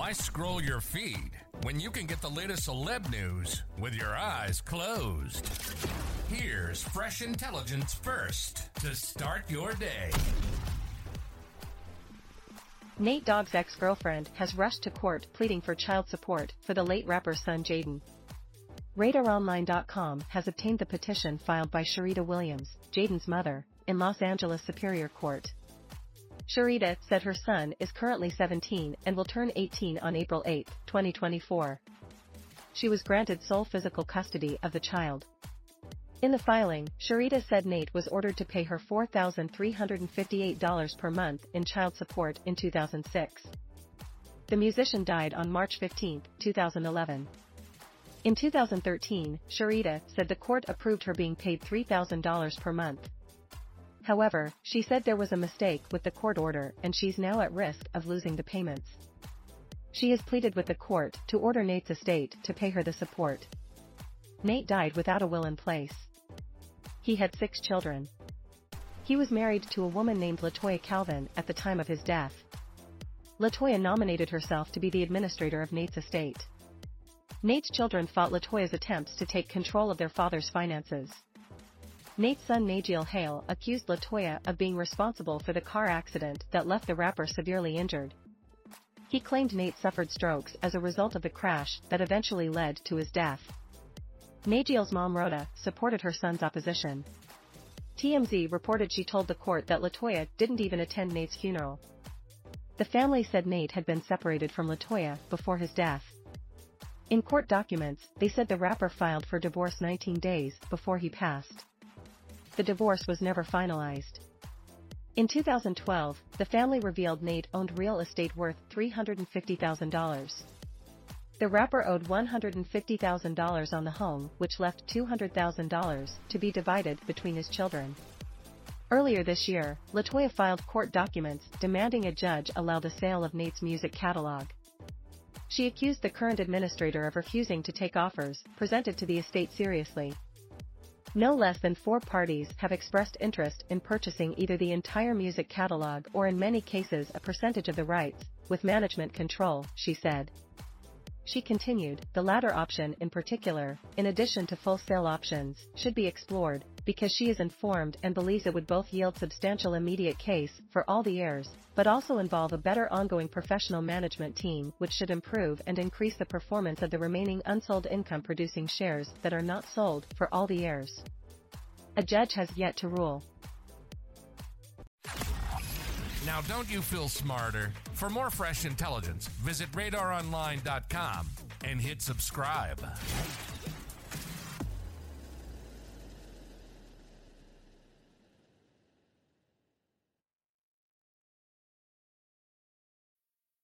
Why scroll your feed when you can get the latest celeb news with your eyes closed? Here's fresh intelligence first to start your day. Nate Dogg's ex-girlfriend has rushed to court pleading for child support for the late rapper's son Jayden. RadarOnline.com has obtained the petition filed by Sharita Williams, Jayden's mother, in Los Angeles Superior Court. Sharita said her son is currently 17 and will turn 18 on April 8, 2024. She was granted sole physical custody of the child. In the filing, Sharita said Nate was ordered to pay her $4,358 per month in child support in 2006. The musician died on March 15, 2011. In 2013, Sharita said the court approved her being paid $3,000 per month. However, she said there was a mistake with the court order and she's now at risk of losing the payments. She has pleaded with the court to order Nate's estate to pay her the support. Nate died without a will in place. He had six children. He was married to a woman named Latoya Calvin at the time of his death. Latoya nominated herself to be the administrator of Nate's estate. Nate's children fought Latoya's attempts to take control of their father's finances. Nate's son Naijel Hale accused Latoya of being responsible for the car accident that left the rapper severely injured. He claimed Nate suffered strokes as a result of the crash that eventually led to his death. Naijel's mom Rhoda supported her son's opposition. TMZ reported she told the court that Latoya didn't even attend Nate's funeral. The family said Nate had been separated from Latoya before his death. In court documents, they said the rapper filed for divorce 19 days before he passed. The divorce was never finalized. In 2012, the family revealed Nate owned real estate worth $350,000. The rapper owed $150,000 on the home, which left $200,000 to be divided between his children. Earlier this year, Latoya filed court documents demanding a judge allow the sale of Nate's music catalog. She accused the current administrator of refusing to take offers presented to the estate seriously. No less than four parties have expressed interest in purchasing either the entire music catalog or in many cases a percentage of the rights, with management control, she said. She continued, the latter option in particular, in addition to full sale options, should be explored, because she is informed and believes it would both yield substantial immediate case for all the heirs, but also involve a better ongoing professional management team which should improve and increase the performance of the remaining unsold income producing shares that are not sold for all the heirs. A judge has yet to rule. Now, don't you feel smarter? For more fresh intelligence, visit radaronline.com and hit subscribe.